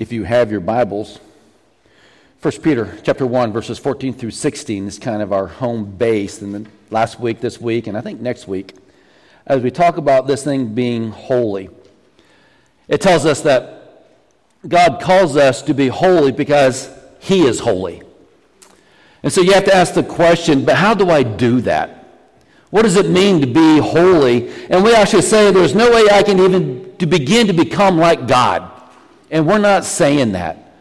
if you have your Bibles, 1 Peter chapter 1, verses 14 through 16 is kind of our home base. And then last week, this week, and I think next week, as we talk about this thing being holy, it tells us that God calls us to be holy because He is holy. And so you have to ask the question, but how do I do that? What does it mean to be holy? And we actually say there's no way I can even to begin to become like God. And we're not saying that.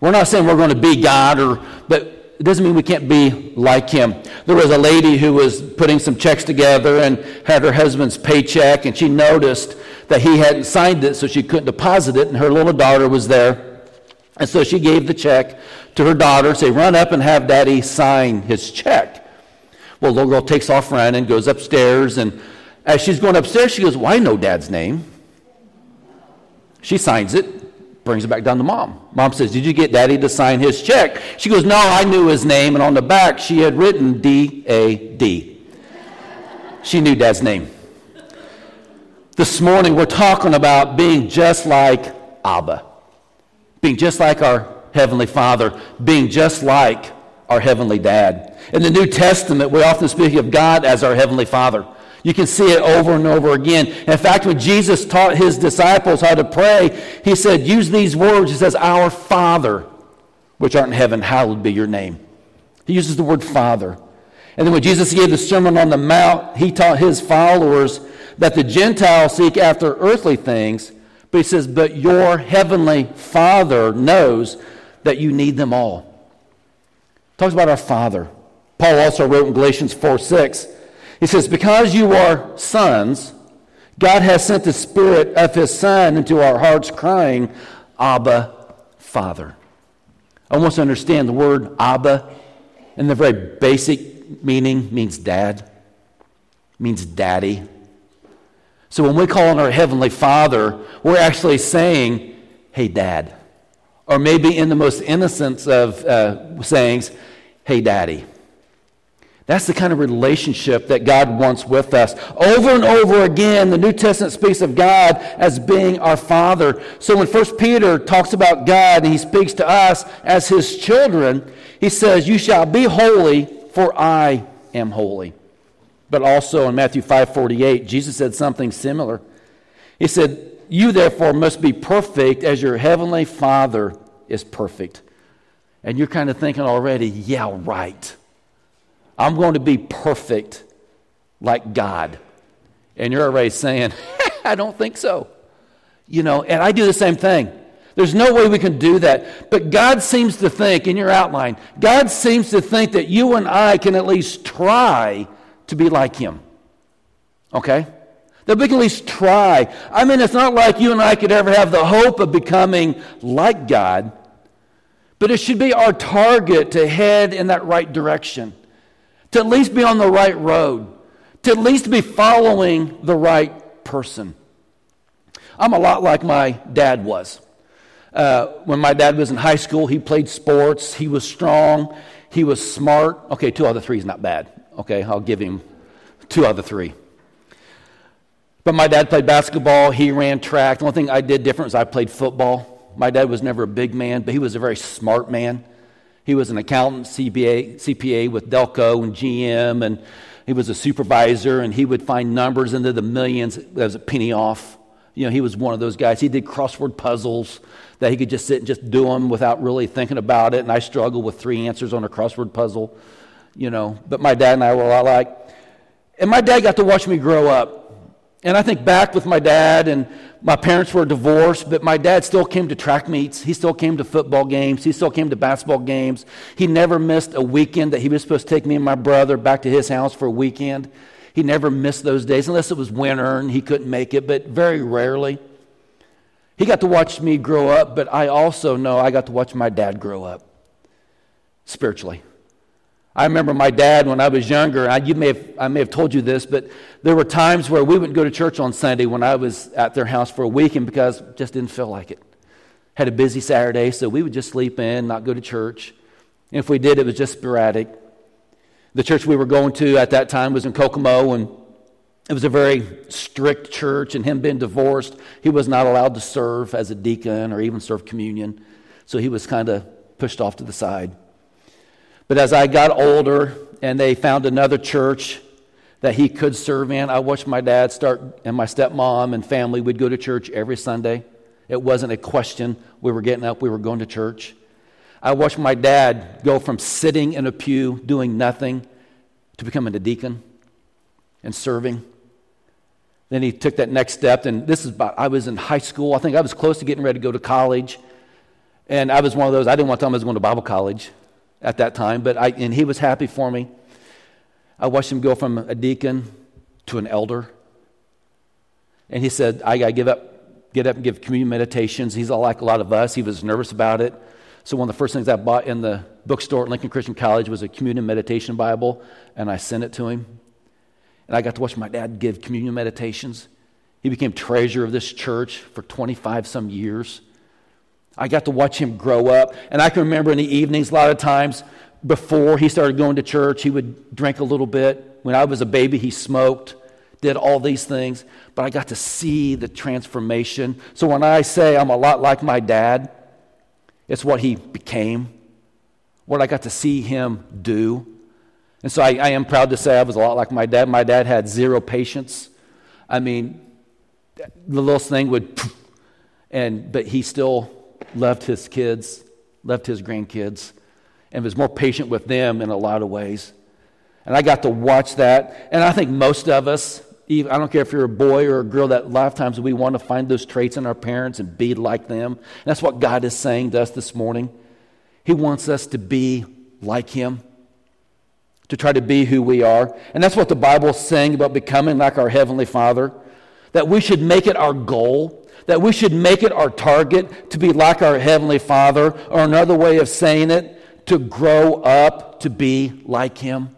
We're not saying we're going to be God, or, but it doesn't mean we can't be like Him. There was a lady who was putting some checks together and had her husband's paycheck, and she noticed that he hadn't signed it, so she couldn't deposit it, and her little daughter was there. And so she gave the check to her daughter, say, run up and have daddy sign his check. Well, the little girl takes off running, and goes upstairs, and as she's going upstairs, she goes, Well, I know dad's name. She signs it brings it back down to mom. Mom says, Did you get daddy to sign his check? She goes, No, I knew his name. And on the back, she had written D A D. She knew dad's name. This morning, we're talking about being just like Abba, being just like our Heavenly Father, being just like our Heavenly Dad. In the New Testament, we often speak of God as our Heavenly Father. You can see it over and over again. In fact, when Jesus taught his disciples how to pray, he said, Use these words. He says, Our Father, which art in heaven, hallowed be your name. He uses the word Father. And then when Jesus gave the Sermon on the Mount, he taught his followers that the Gentiles seek after earthly things, but he says, But your heavenly Father knows that you need them all. Talks about our Father. Paul also wrote in Galatians 4 6, he says, Because you are sons, God has sent the Spirit of His Son into our hearts, crying, Abba, Father. I want to understand the word Abba in the very basic meaning means dad, means daddy. So when we call on our Heavenly Father, we're actually saying, Hey, Dad. Or maybe in the most innocent of uh, sayings, Hey, Daddy. That's the kind of relationship that God wants with us. Over and over again, the New Testament speaks of God as being our Father. So when 1 Peter talks about God and he speaks to us as his children, he says, You shall be holy, for I am holy. But also in Matthew 5:48, Jesus said something similar. He said, You therefore must be perfect as your heavenly Father is perfect. And you're kind of thinking already, yeah, right. I'm going to be perfect like God. And you're already saying, I don't think so. You know, and I do the same thing. There's no way we can do that. But God seems to think, in your outline, God seems to think that you and I can at least try to be like Him. Okay? That we can at least try. I mean, it's not like you and I could ever have the hope of becoming like God, but it should be our target to head in that right direction to at least be on the right road, to at least be following the right person. I'm a lot like my dad was. Uh, when my dad was in high school, he played sports, he was strong, he was smart. Okay, two out of three is not bad. Okay, I'll give him two out of three. But my dad played basketball, he ran track. The only thing I did different was I played football. My dad was never a big man, but he was a very smart man. He was an accountant, CPA, CPA with Delco and GM, and he was a supervisor, and he would find numbers into the millions as a penny off. You know, he was one of those guys. He did crossword puzzles that he could just sit and just do them without really thinking about it. And I struggled with three answers on a crossword puzzle, you know. But my dad and I were a lot like. And my dad got to watch me grow up. And I think back with my dad, and my parents were divorced, but my dad still came to track meets. He still came to football games. He still came to basketball games. He never missed a weekend that he was supposed to take me and my brother back to his house for a weekend. He never missed those days, unless it was winter and he couldn't make it, but very rarely. He got to watch me grow up, but I also know I got to watch my dad grow up spiritually. I remember my dad when I was younger. I, you may have, I may have told you this, but there were times where we wouldn't go to church on Sunday when I was at their house for a weekend because just didn't feel like it. Had a busy Saturday, so we would just sleep in, not go to church. And if we did, it was just sporadic. The church we were going to at that time was in Kokomo, and It was a very strict church, and him being divorced, he was not allowed to serve as a deacon or even serve communion. So he was kind of pushed off to the side. But as I got older and they found another church that he could serve in, I watched my dad start, and my stepmom and family would go to church every Sunday. It wasn't a question. We were getting up, we were going to church. I watched my dad go from sitting in a pew doing nothing to becoming a deacon and serving. Then he took that next step, and this is about, I was in high school. I think I was close to getting ready to go to college. And I was one of those, I didn't want to tell him I was going to Bible college at that time, but I, and he was happy for me. I watched him go from a deacon to an elder. And he said, I got to give up, get up and give communion meditations. He's like a lot of us. He was nervous about it. So one of the first things I bought in the bookstore at Lincoln Christian College was a communion meditation Bible, and I sent it to him. And I got to watch my dad give communion meditations. He became treasurer of this church for 25 some years. I got to watch him grow up. And I can remember in the evenings, a lot of times before he started going to church, he would drink a little bit. When I was a baby, he smoked, did all these things. But I got to see the transformation. So when I say I'm a lot like my dad, it's what he became, what I got to see him do. And so I, I, am proud to say I was a lot like my dad. My dad had zero patience. I mean, the little thing would, and but he still loved his kids, loved his grandkids, and was more patient with them in a lot of ways. And I got to watch that. And I think most of us, even, I don't care if you're a boy or a girl, that lifetimes we want to find those traits in our parents and be like them. And that's what God is saying to us this morning. He wants us to be like Him to try to be who we are. And that's what the Bible is saying about becoming like our Heavenly Father. That we should make it our goal, that we should make it our target to be like our Heavenly Father, or another way of saying it, to grow up to be like Him.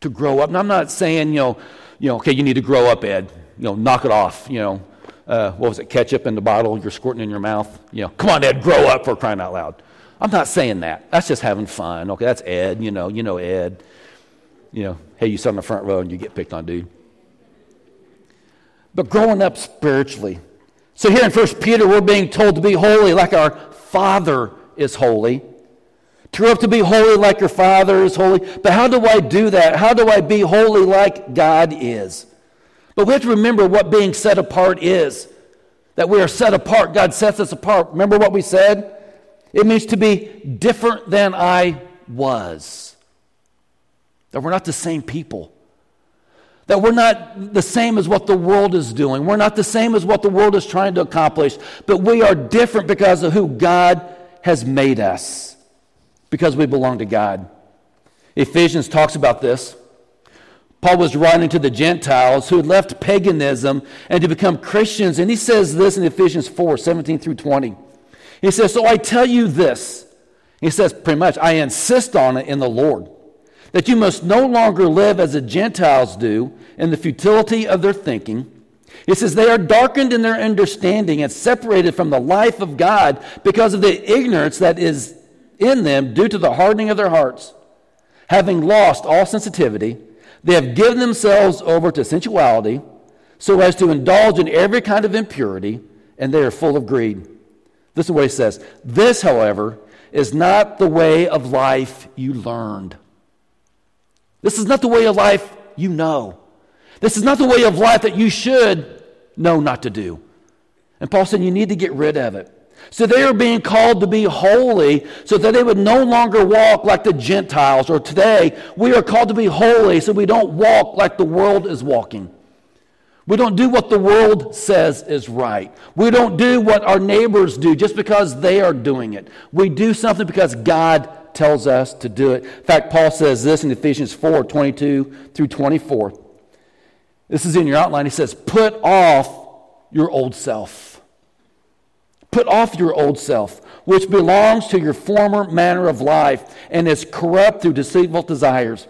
To grow up. And I'm not saying, you know, you know, okay, you need to grow up, Ed. You know, knock it off. You know, uh, what was it, ketchup in the bottle you're squirting in your mouth? You know, come on, Ed, grow up for crying out loud. I'm not saying that. That's just having fun. Okay, that's Ed. You know, you know Ed. You know, hey, you sit on the front row and you get picked on, dude. But growing up spiritually. So here in First Peter, we're being told to be holy like our Father is holy. To grow up to be holy like your Father is holy. But how do I do that? How do I be holy like God is? But we have to remember what being set apart is. That we are set apart. God sets us apart. Remember what we said? It means to be different than I was. That we're not the same people. That we're not the same as what the world is doing. We're not the same as what the world is trying to accomplish. But we are different because of who God has made us, because we belong to God. Ephesians talks about this. Paul was writing to the Gentiles who had left paganism and to become Christians. And he says this in Ephesians 4 17 through 20. He says, So I tell you this. He says, pretty much, I insist on it in the Lord, that you must no longer live as the Gentiles do in the futility of their thinking. He says, They are darkened in their understanding and separated from the life of God because of the ignorance that is in them due to the hardening of their hearts. Having lost all sensitivity, they have given themselves over to sensuality so as to indulge in every kind of impurity, and they are full of greed. This is what he says. This, however, is not the way of life you learned. This is not the way of life you know. This is not the way of life that you should know not to do. And Paul said you need to get rid of it. So they are being called to be holy so that they would no longer walk like the Gentiles. Or today, we are called to be holy so we don't walk like the world is walking. We don't do what the world says is right. We don't do what our neighbors do just because they are doing it. We do something because God tells us to do it. In fact, Paul says this in Ephesians 4 22 through 24. This is in your outline. He says, Put off your old self. Put off your old self, which belongs to your former manner of life and is corrupt through deceitful desires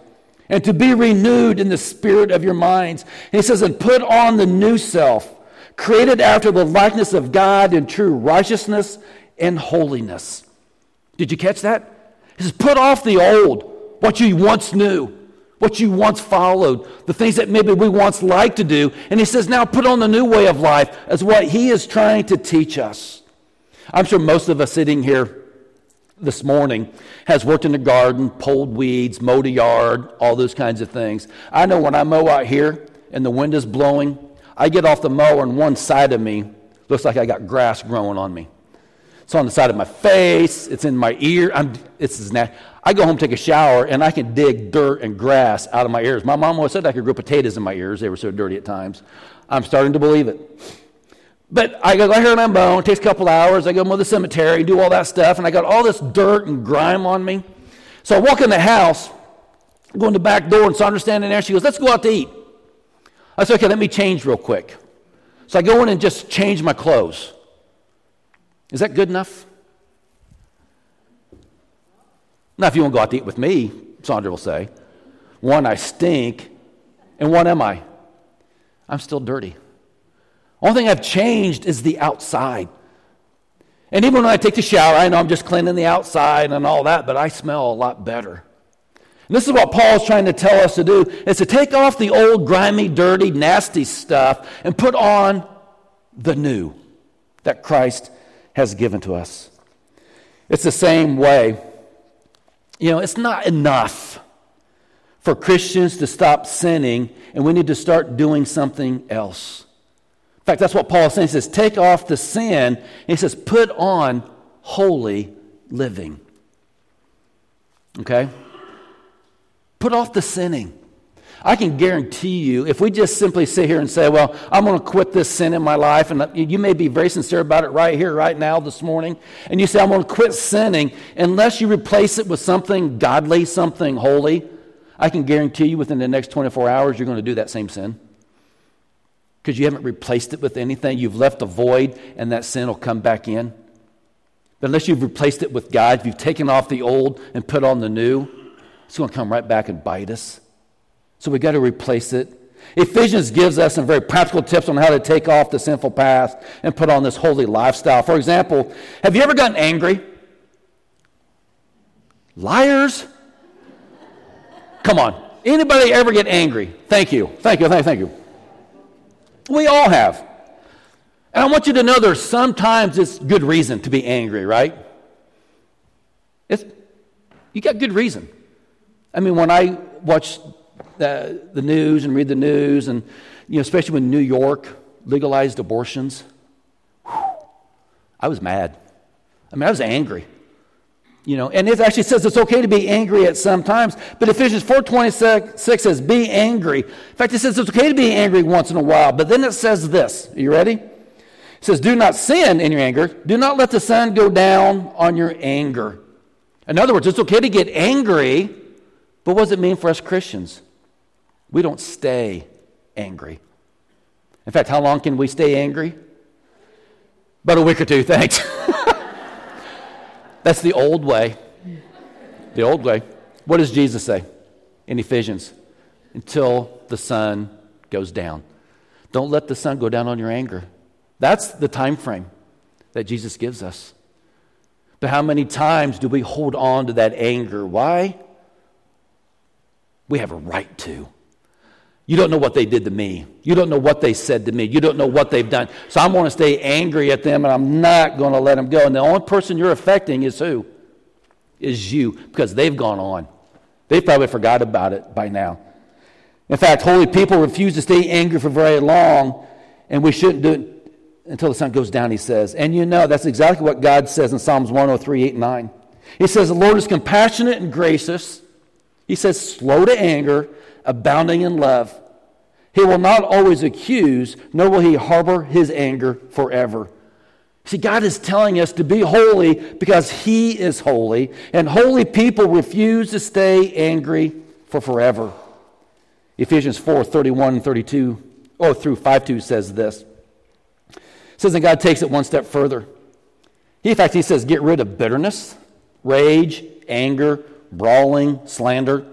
and to be renewed in the spirit of your minds. And he says, and put on the new self, created after the likeness of God in true righteousness and holiness. Did you catch that? He says, put off the old, what you once knew, what you once followed, the things that maybe we once liked to do. And he says, now put on the new way of life as what he is trying to teach us. I'm sure most of us sitting here this morning has worked in the garden, pulled weeds, mowed a yard, all those kinds of things. I know when I mow out here and the wind is blowing, I get off the mower and one side of me looks like I got grass growing on me. It's on the side of my face, it's in my ear. I'm, it's I go home, take a shower, and I can dig dirt and grass out of my ears. My mom always said I could grow potatoes in my ears. They were so dirty at times. I'm starting to believe it. But I go out here and I'm bone. It takes a couple hours. I go to the cemetery, do all that stuff, and I got all this dirt and grime on me. So I walk in the house, go in the back door, and Sandra's standing there. She goes, Let's go out to eat. I said, Okay, let me change real quick. So I go in and just change my clothes. Is that good enough? Now, if you want to go out to eat with me, Sandra will say, one, I stink, and one, am I? I'm still dirty. Only thing I've changed is the outside. And even when I take the shower, I know I'm just cleaning the outside and all that, but I smell a lot better. And this is what Paul's trying to tell us to do is to take off the old, grimy, dirty, nasty stuff and put on the new that Christ has given to us. It's the same way. You know, it's not enough for Christians to stop sinning, and we need to start doing something else. In fact, that's what Paul is saying. He says, Take off the sin. he says, Put on holy living. Okay? Put off the sinning. I can guarantee you, if we just simply sit here and say, Well, I'm going to quit this sin in my life, and you may be very sincere about it right here, right now, this morning, and you say, I'm going to quit sinning, unless you replace it with something godly, something holy, I can guarantee you within the next 24 hours, you're going to do that same sin. Because you haven't replaced it with anything. You've left a void, and that sin will come back in. But unless you've replaced it with God, if you've taken off the old and put on the new, it's going to come right back and bite us. So we've got to replace it. Ephesians gives us some very practical tips on how to take off the sinful past and put on this holy lifestyle. For example, have you ever gotten angry? Liars? Come on. Anybody ever get angry? Thank you. Thank you. Thank, thank you. We all have. And I want you to know there's sometimes it's good reason to be angry, right? It's, you got good reason. I mean, when I watch the, the news and read the news, and you know, especially when New York legalized abortions. Whew, I was mad. I mean, I was angry. You know, and it actually says it's okay to be angry at some times. But Ephesians 4.26 says, be angry. In fact, it says it's okay to be angry once in a while. But then it says this. Are you ready? It says, do not sin in your anger. Do not let the sun go down on your anger. In other words, it's okay to get angry, but what does it mean for us Christians? We don't stay angry. In fact, how long can we stay angry? About a week or two, thanks. That's the old way. The old way. What does Jesus say in Ephesians? Until the sun goes down. Don't let the sun go down on your anger. That's the time frame that Jesus gives us. But how many times do we hold on to that anger? Why? We have a right to. You don't know what they did to me. You don't know what they said to me. You don't know what they've done. So I'm going to stay angry at them and I'm not going to let them go. And the only person you're affecting is who? Is you, because they've gone on. They probably forgot about it by now. In fact, holy people refuse to stay angry for very long, and we shouldn't do it until the sun goes down, he says. And you know, that's exactly what God says in Psalms 103, 8, and 9. He says, The Lord is compassionate and gracious. He says, slow to anger abounding in love. He will not always accuse, nor will he harbor his anger forever. See, God is telling us to be holy because he is holy, and holy people refuse to stay angry for forever. Ephesians 4 31 and 32, oh, through 5 2 says this. It says that God takes it one step further. He, in fact, he says, get rid of bitterness, rage, anger, brawling, slander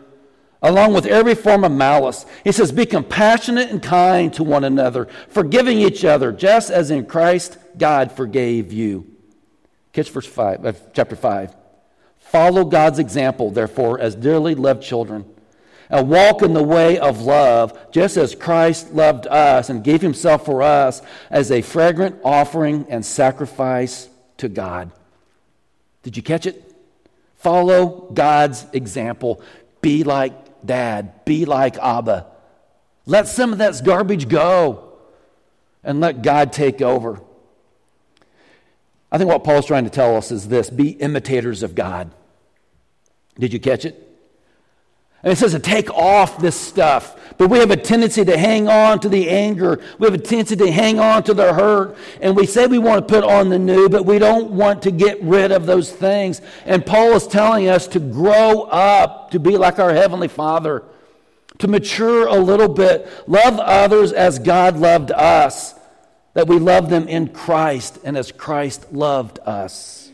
along with every form of malice. He says, Be compassionate and kind to one another, forgiving each other, just as in Christ God forgave you. Catch verse 5, uh, chapter 5. Follow God's example, therefore, as dearly loved children. and walk in the way of love, just as Christ loved us and gave himself for us as a fragrant offering and sacrifice to God. Did you catch it? Follow God's example. Be like dad. Be like Abba. Let some of that garbage go and let God take over. I think what Paul's trying to tell us is this be imitators of God. Did you catch it? And it says to take off this stuff. But we have a tendency to hang on to the anger. We have a tendency to hang on to the hurt. And we say we want to put on the new, but we don't want to get rid of those things. And Paul is telling us to grow up, to be like our Heavenly Father, to mature a little bit, love others as God loved us, that we love them in Christ and as Christ loved us.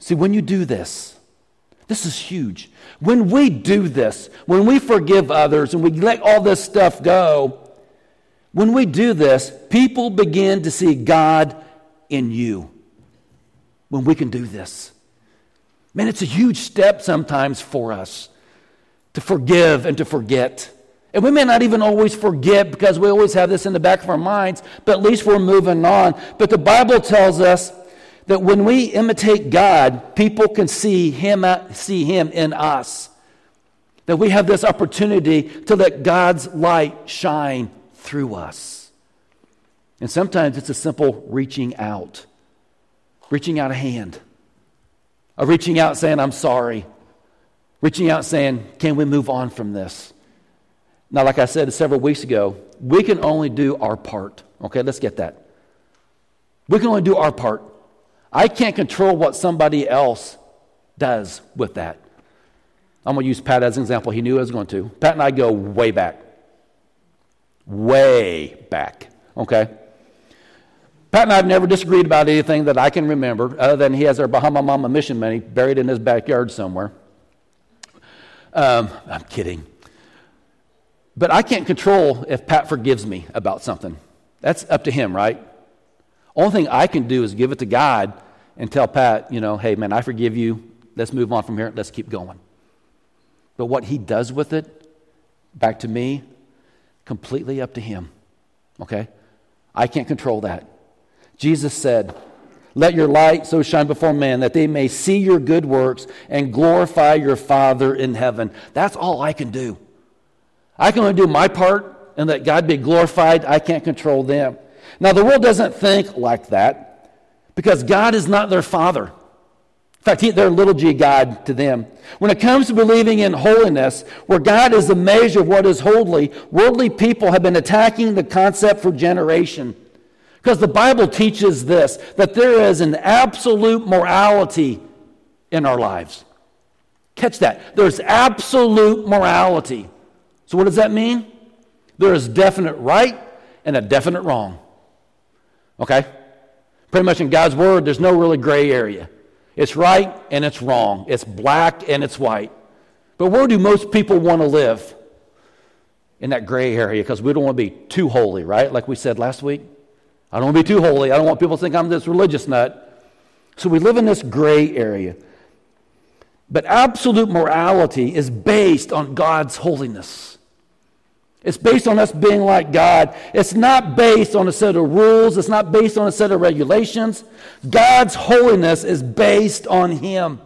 See, when you do this, this is huge. When we do this, when we forgive others and we let all this stuff go, when we do this, people begin to see God in you. When we can do this. Man, it's a huge step sometimes for us to forgive and to forget. And we may not even always forget because we always have this in the back of our minds, but at least we're moving on. But the Bible tells us that when we imitate God, people can see him, uh, see him in us. That we have this opportunity to let God's light shine through us. And sometimes it's a simple reaching out, reaching out a hand, a reaching out saying, I'm sorry, reaching out saying, Can we move on from this? Now, like I said several weeks ago, we can only do our part. Okay, let's get that. We can only do our part. I can't control what somebody else does with that. I'm going to use Pat as an example. He knew I was going to. Pat and I go way back. Way back. Okay? Pat and I have never disagreed about anything that I can remember, other than he has our Bahama Mama mission money buried in his backyard somewhere. Um, I'm kidding. But I can't control if Pat forgives me about something. That's up to him, right? Only thing I can do is give it to God and tell Pat, you know, hey, man, I forgive you. Let's move on from here. Let's keep going. But what he does with it, back to me, completely up to him. Okay? I can't control that. Jesus said, Let your light so shine before men that they may see your good works and glorify your Father in heaven. That's all I can do. I can only do my part and let God be glorified. I can't control them. Now, the world doesn't think like that because God is not their father. In fact, he, they're little g God to them. When it comes to believing in holiness, where God is the measure of what is holy, worldly people have been attacking the concept for generation. Because the Bible teaches this that there is an absolute morality in our lives. Catch that. There's absolute morality. So, what does that mean? There is definite right and a definite wrong. Okay? Pretty much in God's Word, there's no really gray area. It's right and it's wrong, it's black and it's white. But where do most people want to live? In that gray area, because we don't want to be too holy, right? Like we said last week. I don't want to be too holy. I don't want people to think I'm this religious nut. So we live in this gray area. But absolute morality is based on God's holiness. It's based on us being like God. It's not based on a set of rules. It's not based on a set of regulations. God's holiness is based on Him.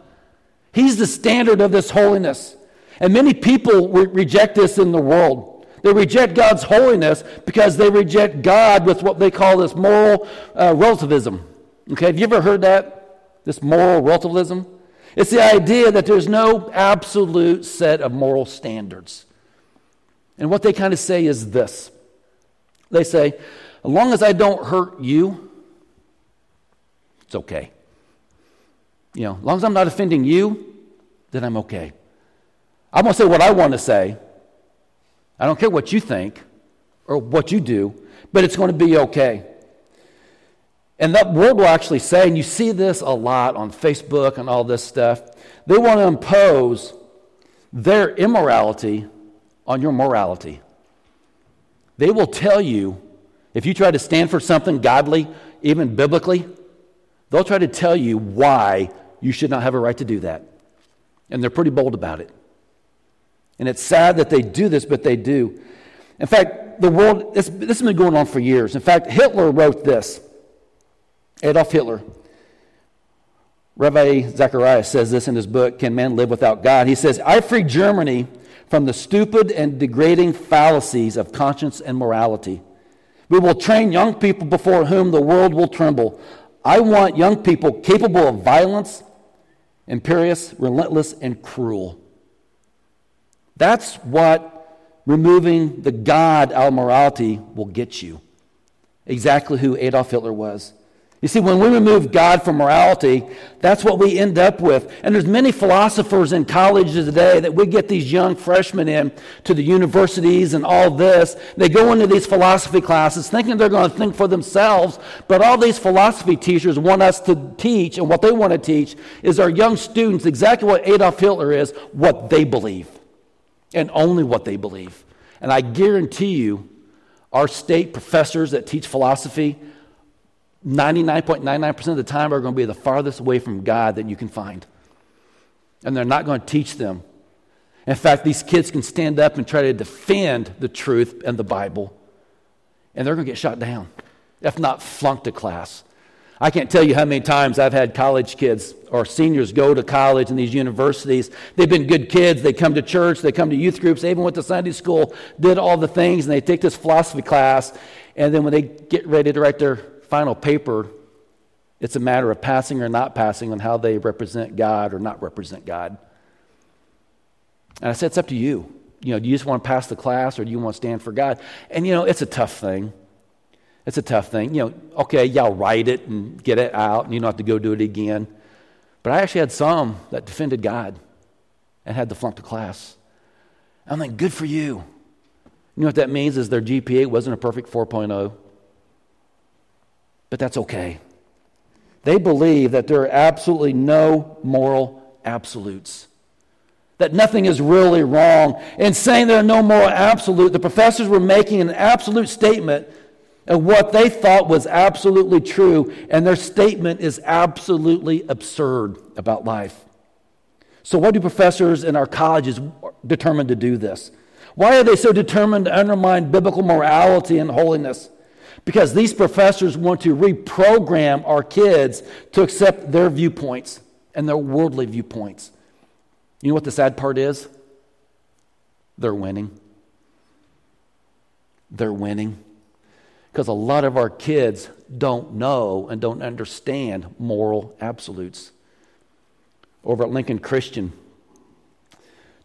He's the standard of this holiness. And many people re- reject this in the world. They reject God's holiness because they reject God with what they call this moral uh, relativism. Okay, have you ever heard that? This moral relativism? It's the idea that there's no absolute set of moral standards. And what they kind of say is this they say, as long as I don't hurt you, it's okay. You know, as long as I'm not offending you, then I'm okay. I'm going to say what I want to say. I don't care what you think or what you do, but it's going to be okay. And that world will actually say, and you see this a lot on Facebook and all this stuff, they want to impose their immorality on your morality. They will tell you, if you try to stand for something godly, even biblically, they'll try to tell you why you should not have a right to do that. And they're pretty bold about it. And it's sad that they do this, but they do. In fact, the world, this, this has been going on for years. In fact, Hitler wrote this Adolf Hitler. Ravi Zacharias says this in his book, Can Man Live Without God? He says, I freed Germany from the stupid and degrading fallacies of conscience and morality. We will train young people before whom the world will tremble. I want young people capable of violence, imperious, relentless, and cruel. That's what removing the God out of morality will get you. Exactly who Adolf Hitler was. You see, when we remove God from morality, that's what we end up with. And there's many philosophers in colleges today that we get these young freshmen in to the universities and all this. They go into these philosophy classes thinking they're going to think for themselves, but all these philosophy teachers want us to teach, and what they want to teach is our young students exactly what Adolf Hitler is, what they believe, and only what they believe. And I guarantee you, our state professors that teach philosophy, 99.99% of the time are going to be the farthest away from God that you can find. And they're not going to teach them. In fact, these kids can stand up and try to defend the truth and the Bible, and they're going to get shot down, if not flunked a class. I can't tell you how many times I've had college kids or seniors go to college and these universities. They've been good kids. They come to church, they come to youth groups, they even went to Sunday school, did all the things, and they take this philosophy class. And then when they get ready to write their final paper, it's a matter of passing or not passing on how they represent God or not represent God. And I said, it's up to you. You know, do you just want to pass the class or do you want to stand for God? And, you know, it's a tough thing. It's a tough thing. You know, okay, y'all write it and get it out and you don't have to go do it again. But I actually had some that defended God and had to flunk the class. I'm like, good for you. You know what that means is their GPA wasn't a perfect 4.0 but that's okay. They believe that there are absolutely no moral absolutes, that nothing is really wrong. In saying there are no moral absolute, the professors were making an absolute statement of what they thought was absolutely true, and their statement is absolutely absurd about life. So, what do professors in our colleges determined to do this? Why are they so determined to undermine biblical morality and holiness? Because these professors want to reprogram our kids to accept their viewpoints and their worldly viewpoints. You know what the sad part is? They're winning. They're winning. Because a lot of our kids don't know and don't understand moral absolutes. Over at Lincoln Christian,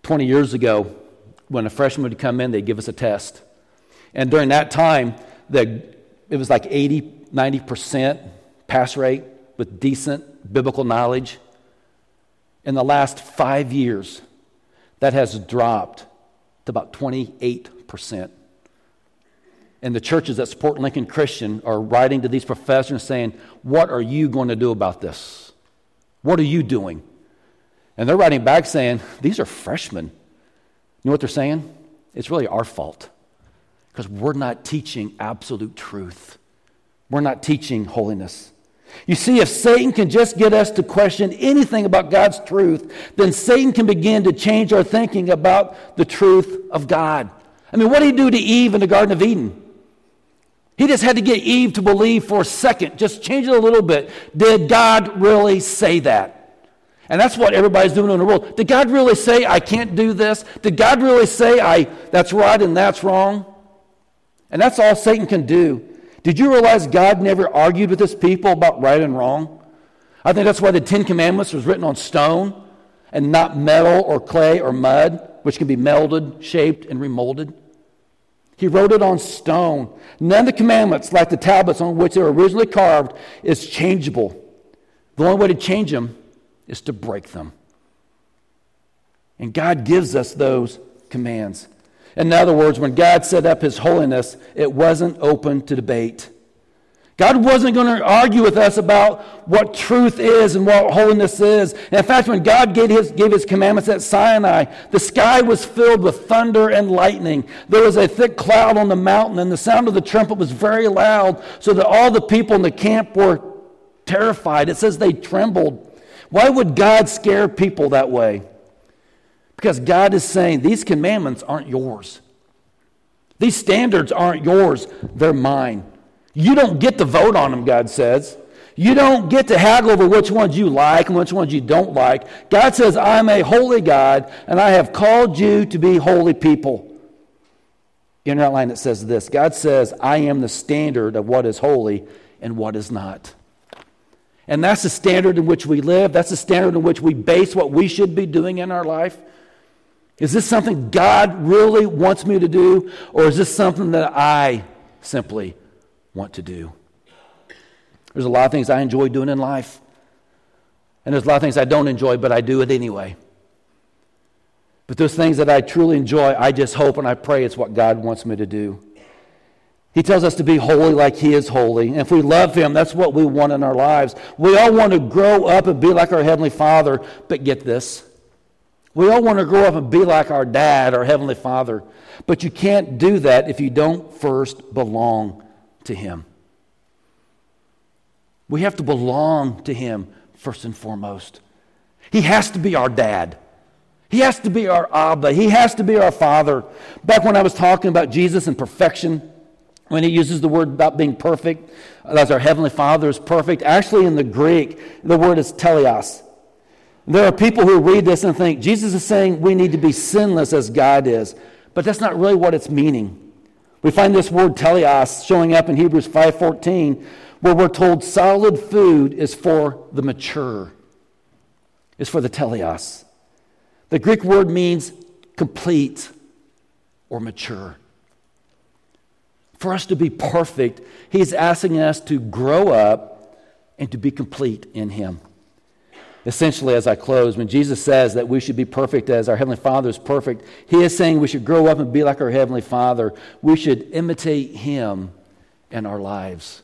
20 years ago, when a freshman would come in, they'd give us a test. And during that time, the it was like 80, 90% pass rate with decent biblical knowledge. In the last five years, that has dropped to about 28%. And the churches that support Lincoln Christian are writing to these professors saying, What are you going to do about this? What are you doing? And they're writing back saying, These are freshmen. You know what they're saying? It's really our fault because we're not teaching absolute truth. We're not teaching holiness. You see, if Satan can just get us to question anything about God's truth, then Satan can begin to change our thinking about the truth of God. I mean, what did he do to Eve in the Garden of Eden? He just had to get Eve to believe for a second, just change it a little bit. Did God really say that? And that's what everybody's doing in the world. Did God really say I can't do this? Did God really say I that's right and that's wrong? And that's all Satan can do. Did you realize God never argued with his people about right and wrong? I think that's why the Ten Commandments was written on stone and not metal or clay or mud, which can be melded, shaped, and remolded. He wrote it on stone. None of the commandments, like the tablets on which they were originally carved, is changeable. The only way to change them is to break them. And God gives us those commands. In other words, when God set up his holiness, it wasn't open to debate. God wasn't going to argue with us about what truth is and what holiness is. And in fact, when God gave his, gave his commandments at Sinai, the sky was filled with thunder and lightning. There was a thick cloud on the mountain, and the sound of the trumpet was very loud, so that all the people in the camp were terrified. It says they trembled. Why would God scare people that way? Because God is saying these commandments aren't yours. These standards aren't yours, they're mine. You don't get to vote on them, God says. You don't get to haggle over which ones you like and which ones you don't like. God says, I'm a holy God, and I have called you to be holy people. In your outline, it says this God says, I am the standard of what is holy and what is not. And that's the standard in which we live. That's the standard in which we base what we should be doing in our life. Is this something God really wants me to do, or is this something that I simply want to do? There's a lot of things I enjoy doing in life, and there's a lot of things I don't enjoy, but I do it anyway. But those things that I truly enjoy, I just hope and I pray it's what God wants me to do. He tells us to be holy like He is holy. And if we love Him, that's what we want in our lives. We all want to grow up and be like our Heavenly Father, but get this. We all want to grow up and be like our dad, our Heavenly Father. But you can't do that if you don't first belong to Him. We have to belong to Him first and foremost. He has to be our dad. He has to be our Abba. He has to be our Father. Back when I was talking about Jesus and perfection, when he uses the word about being perfect, as our Heavenly Father is perfect, actually in the Greek, the word is teleos. There are people who read this and think Jesus is saying we need to be sinless as God is, but that's not really what it's meaning. We find this word teleos showing up in Hebrews 5:14 where we're told solid food is for the mature. Is for the teleos. The Greek word means complete or mature. For us to be perfect, he's asking us to grow up and to be complete in him. Essentially, as I close, when Jesus says that we should be perfect as our Heavenly Father is perfect, He is saying we should grow up and be like our Heavenly Father. We should imitate Him in our lives.